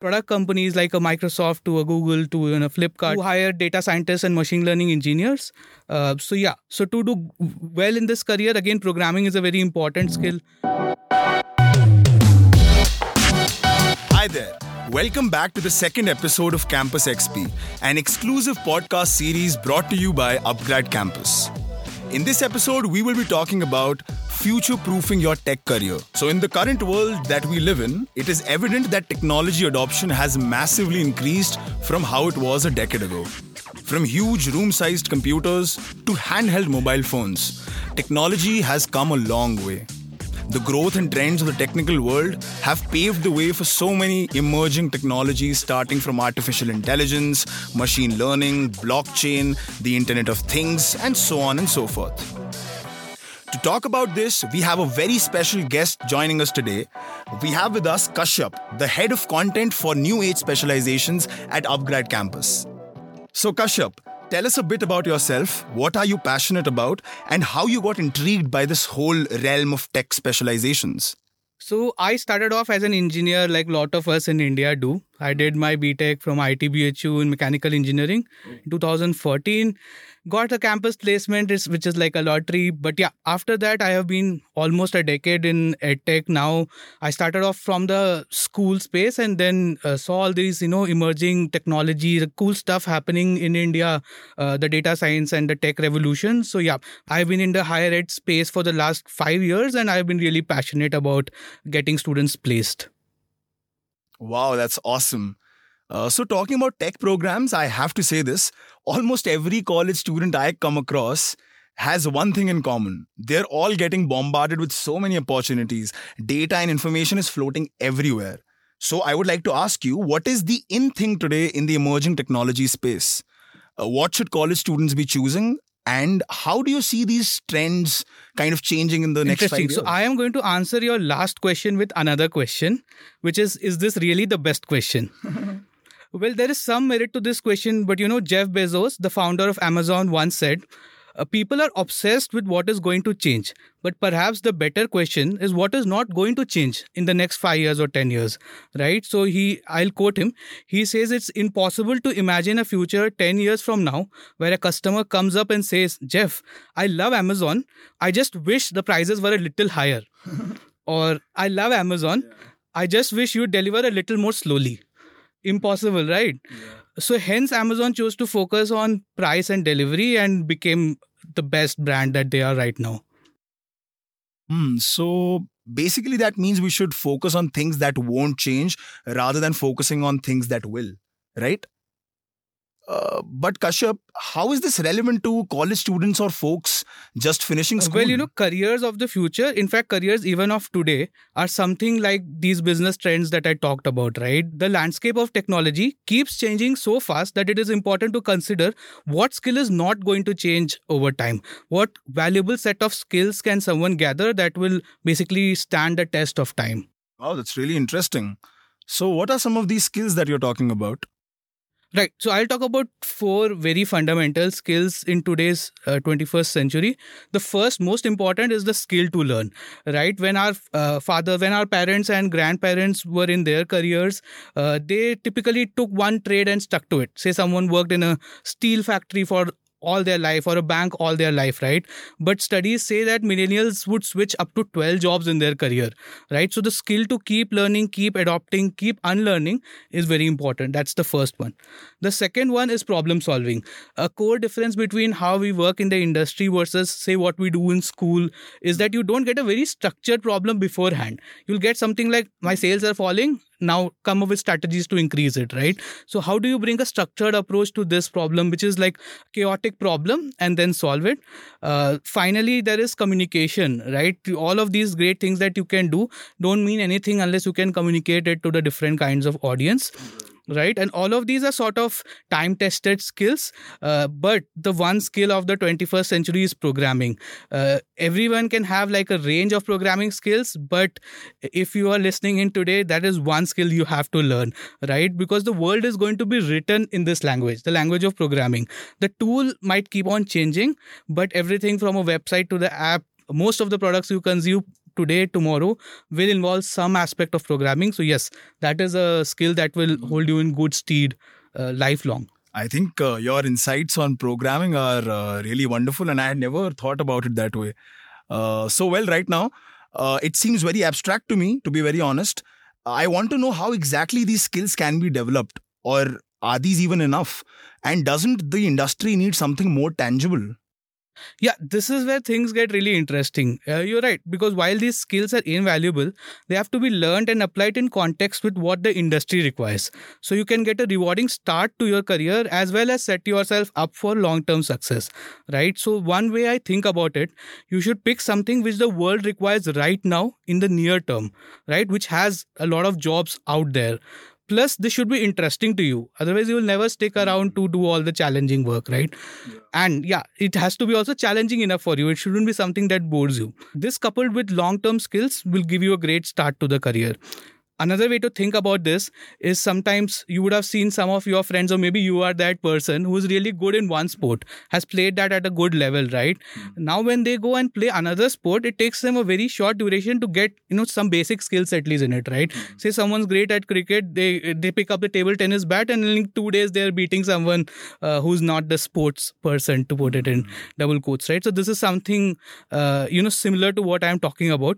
product companies like a Microsoft to a Google to you know, Flipkart to hire data scientists and machine learning engineers. Uh, so yeah, so to do well in this career, again, programming is a very important skill. Hi there. Welcome back to the second episode of Campus XP, an exclusive podcast series brought to you by Upgrad Campus. In this episode, we will be talking about future proofing your tech career. So, in the current world that we live in, it is evident that technology adoption has massively increased from how it was a decade ago. From huge room sized computers to handheld mobile phones, technology has come a long way. The growth and trends of the technical world have paved the way for so many emerging technologies, starting from artificial intelligence, machine learning, blockchain, the Internet of Things, and so on and so forth. To talk about this, we have a very special guest joining us today. We have with us Kashyap, the head of content for New Age specializations at Upgrad Campus. So, Kashyap, Tell us a bit about yourself. What are you passionate about, and how you got intrigued by this whole realm of tech specializations? So I started off as an engineer, like a lot of us in India do. I did my BTech from ITBHU in mechanical engineering. In 2014 got a campus placement which is like a lottery. But yeah after that i have been almost a decade in edtech. Now i started off from the school space and then uh, saw all these you know emerging technology the cool stuff happening in india uh, the data science and the tech revolution. So yeah i've been in the higher ed space for the last 5 years and i've been really passionate about getting students placed wow that's awesome uh, so, talking about tech programs, I have to say this almost every college student I come across has one thing in common. They're all getting bombarded with so many opportunities. Data and information is floating everywhere. So, I would like to ask you what is the in thing today in the emerging technology space? Uh, what should college students be choosing? And how do you see these trends kind of changing in the next five years? So I am going to answer your last question with another question, which is: Is this really the best question? Well, there is some merit to this question, but you know, Jeff Bezos, the founder of Amazon, once said, uh, People are obsessed with what is going to change, but perhaps the better question is what is not going to change in the next five years or 10 years, right? So, he, I'll quote him. He says it's impossible to imagine a future 10 years from now where a customer comes up and says, Jeff, I love Amazon. I just wish the prices were a little higher. or, I love Amazon. I just wish you deliver a little more slowly impossible, right? Yeah. So hence Amazon chose to focus on price and delivery and became the best brand that they are right now. Hmm. So basically that means we should focus on things that won't change rather than focusing on things that will, right? Uh, but Kashyap, how is this relevant to college students or folks just finishing school? Well, you know, careers of the future, in fact, careers even of today, are something like these business trends that I talked about, right? The landscape of technology keeps changing so fast that it is important to consider what skill is not going to change over time. What valuable set of skills can someone gather that will basically stand the test of time? Wow, that's really interesting. So, what are some of these skills that you're talking about? Right. So I'll talk about four very fundamental skills in today's uh, 21st century. The first, most important, is the skill to learn. Right. When our uh, father, when our parents and grandparents were in their careers, uh, they typically took one trade and stuck to it. Say someone worked in a steel factory for all their life or a bank all their life, right? But studies say that millennials would switch up to 12 jobs in their career, right? So the skill to keep learning, keep adopting, keep unlearning is very important. That's the first one. The second one is problem solving. A core difference between how we work in the industry versus, say, what we do in school is that you don't get a very structured problem beforehand. You'll get something like, my sales are falling, now come up with strategies to increase it right? So how do you bring a structured approach to this problem which is like chaotic problem and then solve it? Uh, finally there is communication right? All of these great things that you can do don't mean anything unless you can communicate it to the different kinds of audience right? And all of these are sort of time tested skills uh, but the one skill of the 21st century is programming. Uh, everyone can have like a range of programming skills but if you are listening in today that is one skill you have to learn right? Because the world is going to be written in this language the language of programming. The tool might keep on changing but everything from a website to the app most of the products you consume today, tomorrow will involve some aspect of programming. So, yes, that is a skill that will hold you in good stead uh, lifelong. I think uh, your insights on programming are uh, really wonderful, and I had never thought about it that way. Uh, so, well, right now, uh, it seems very abstract to me, to be very honest. I want to know how exactly these skills can be developed, or are these even enough? And doesn't the industry need something more tangible? Yeah, this is where things get really interesting. Uh, you're right, because while these skills are invaluable, they have to be learned and applied in context with what the industry requires. So you can get a rewarding start to your career as well as set yourself up for long term success, right? So, one way I think about it, you should pick something which the world requires right now in the near term, right? Which has a lot of jobs out there plus this should be interesting to you. Otherwise you will never stick around to do all the challenging work right? Yeah. and yeah it has to be also challenging enough for you. It shouldn't be something that bores you. This coupled with long term skills will give you a great start to the career another way to think about this is sometimes you would have seen some of your friends or maybe you are that person who's really good in one sport has played that at a good level right mm-hmm. now when they go and play another sport it takes them a very short duration to get you know some basic skills at least in it right mm-hmm. say someone's great at cricket they they pick up the table tennis bat and in two days they're beating someone uh, who's not the sports person to put it in mm-hmm. double quotes right so this is something uh, you know similar to what i'm talking about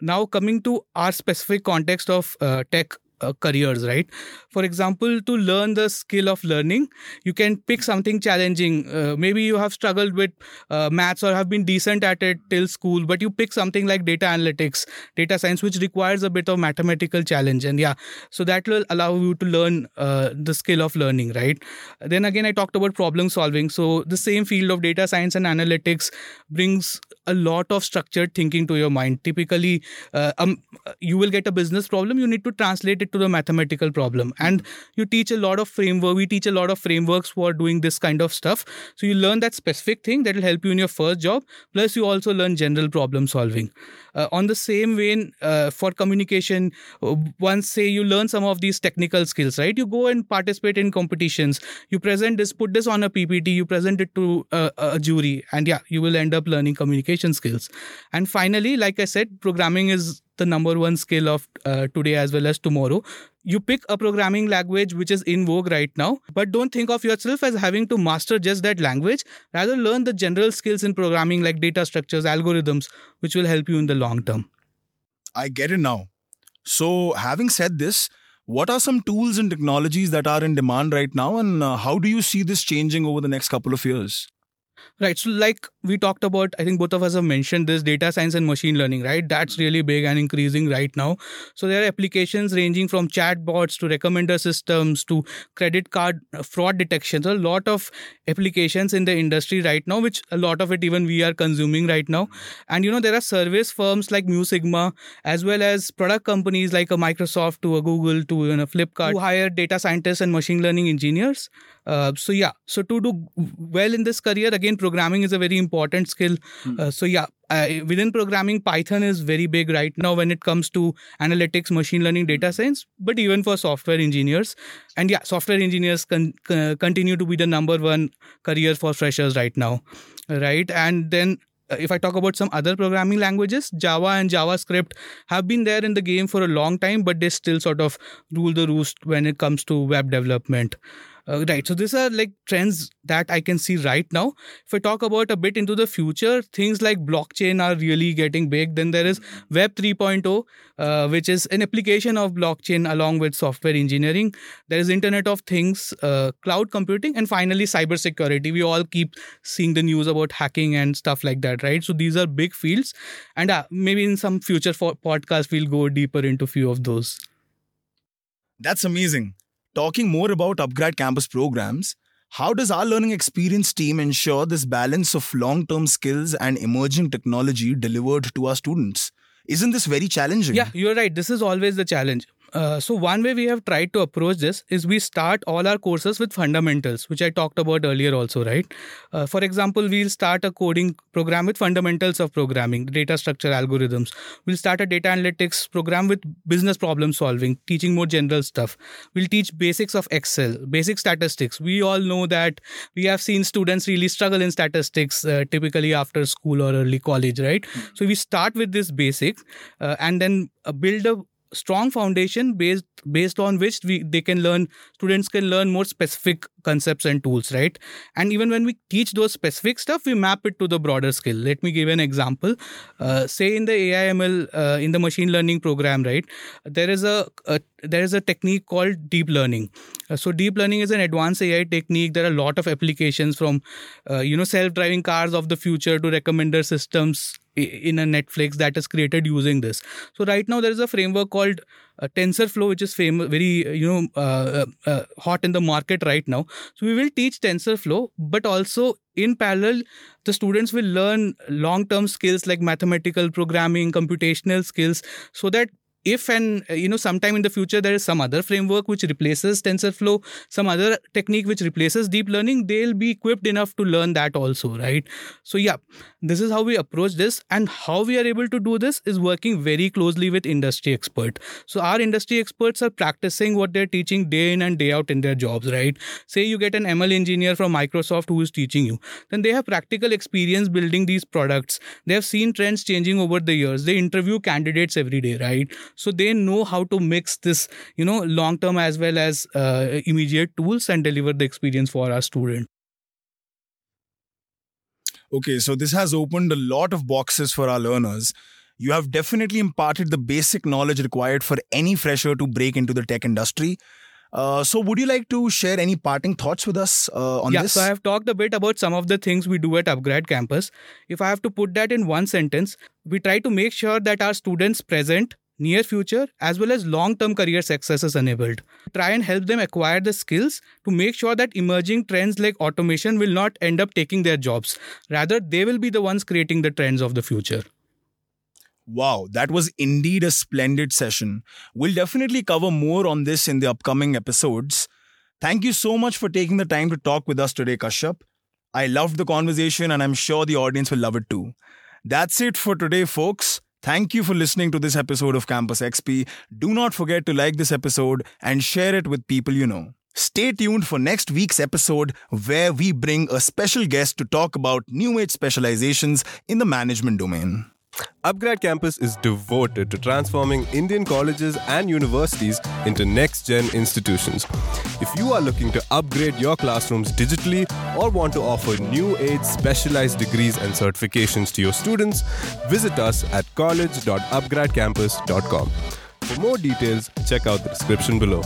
now coming to our specific context of uh, tech uh, careers right? For example to learn the skill of learning you can pick something challenging. Uh, maybe you have struggled with uh, maths or have been decent at it till school but you pick something like data analytics data science which requires a bit of mathematical challenge. And yeah so that will allow you to learn uh, the skill of learning right? Then again i talked about problem solving. So the same field of data science and analytics brings a lot of structured thinking to your mind. Typically uh, um, you will get a business problem you need to translate it to the mathematical problem. And you teach a lot of framework we teach a lot of frameworks for doing this kind of stuff. So you learn that specific thing that will help you in your first job. Plus you also learn general problem solving. Uh, on the same vein uh, for communication uh, once say you learn some of these technical skills right? You go and participate in competitions. You present this put this on a ppt you present it to a, a jury and yeah you will end up learning communication skills. And finally like i said programming is the number one skill of uh, today as well as tomorrow. You pick a programming language which is in vogue right now but don't think of yourself as having to master just that language. Rather learn the general skills in programming like data structures algorithms which will help you in the long term. I get it now. So having said this what are some tools and technologies that are in demand right now? And uh, how do you see this changing over the next couple of years Right. So, like we talked about, I think both of us have mentioned this data science and machine learning, right? That's really big and increasing right now. So, there are applications ranging from chatbots to recommender systems to credit card fraud detection. So, a lot of applications in the industry right now, which a lot of it even we are consuming right now. And, you know, there are service firms like Mu Sigma, as well as product companies like a Microsoft to a Google to you know, Flipkart who hire data scientists and machine learning engineers. Uh, so, yeah. So, to do well in this career, again, programming is a very important skill. Mm. Uh, so yeah, uh, within programming, Python is very big right now when it comes to analytics, machine learning, data science, but even for software engineers. And yeah, software engineers con- uh, continue to be the number one career for freshers right now, right? And then uh, if I talk about some other programming languages, Java and JavaScript have been there in the game for a long time, but they still sort of rule the roost when it comes to web development. Uh, right. So these are like trends that I can see right now. If I talk about a bit into the future, things like blockchain are really getting big. Then there is Web 3.0, uh, which is an application of blockchain along with software engineering. There is Internet of Things, uh, cloud computing, and finally cybersecurity. We all keep seeing the news about hacking and stuff like that, right? So these are big fields, and uh, maybe in some future for- podcast we'll go deeper into few of those. That's amazing. Talking more about Upgrad campus programs, how does our learning experience team ensure this balance of long term skills and emerging technology delivered to our students? Isn't this very challenging? Yeah, you're right. This is always the challenge uh, so one way we have tried to approach this is we start all our courses with fundamentals which i talked about earlier also right? Uh, for example we'll start a coding program with fundamentals of programming data structure algorithms. We'll start a data analytics program with business problem solving teaching more general stuff. We'll teach basics of excel basic statistics. We all know that we have seen students really struggle in statistics uh, typically after school or early college right? Mm-hmm. so we start with this basics uh, and then uh, build a strong foundation based based on which we they can learn students can learn more specific concepts and tools right? And even when we teach those specific stuff we map it to the broader skill. Let me give an example. Uh, say in the aiml uh, in the machine learning program right there is a, a there is a technique called deep learning. Uh, so deep learning is an advanced ai technique. There are a lot of applications from uh, you know self driving cars of the future to recommender systems in a netflix that is created using this. So right now there is a framework called uh, tensorflow which is famous very you know uh, uh, uh, hot in the market right now. So we will teach tensorflow but also in parallel the students will learn long term skills like mathematical programming computational skills so that if and uh, you know sometime in the future there is some other framework which replaces tensorflow some other technique which replaces deep learning they'll be equipped enough to learn that also right? So yeah this is how we approach this and how we are able to do this is working very closely with industry expert. So our industry experts are practicing what they're teaching day in and day out in their jobs right? Say you get an ml engineer from microsoft who is teaching you then they have practical experience building these products. They have seen trends changing over the years. They interview candidates every day right so they know how to mix this you know long term as well as uh, immediate tools and deliver the experience for our student okay so this has opened a lot of boxes for our learners you have definitely imparted the basic knowledge required for any fresher to break into the tech industry uh, so, would you like to share any parting thoughts with us uh, on yeah, this? so I have talked a bit about some of the things we do at Upgrad Campus. If I have to put that in one sentence, we try to make sure that our students present near future as well as long term career success is enabled. Try and help them acquire the skills to make sure that emerging trends like automation will not end up taking their jobs. Rather, they will be the ones creating the trends of the future. Wow, that was indeed a splendid session. We'll definitely cover more on this in the upcoming episodes. Thank you so much for taking the time to talk with us today, Kashyap. I loved the conversation and I'm sure the audience will love it too. That's it for today, folks. Thank you for listening to this episode of Campus XP. Do not forget to like this episode and share it with people you know. Stay tuned for next week's episode where we bring a special guest to talk about new age specializations in the management domain. Upgrad Campus is devoted to transforming Indian colleges and universities into next gen institutions. If you are looking to upgrade your classrooms digitally or want to offer new age specialized degrees and certifications to your students, visit us at college.upgradcampus.com. For more details, check out the description below.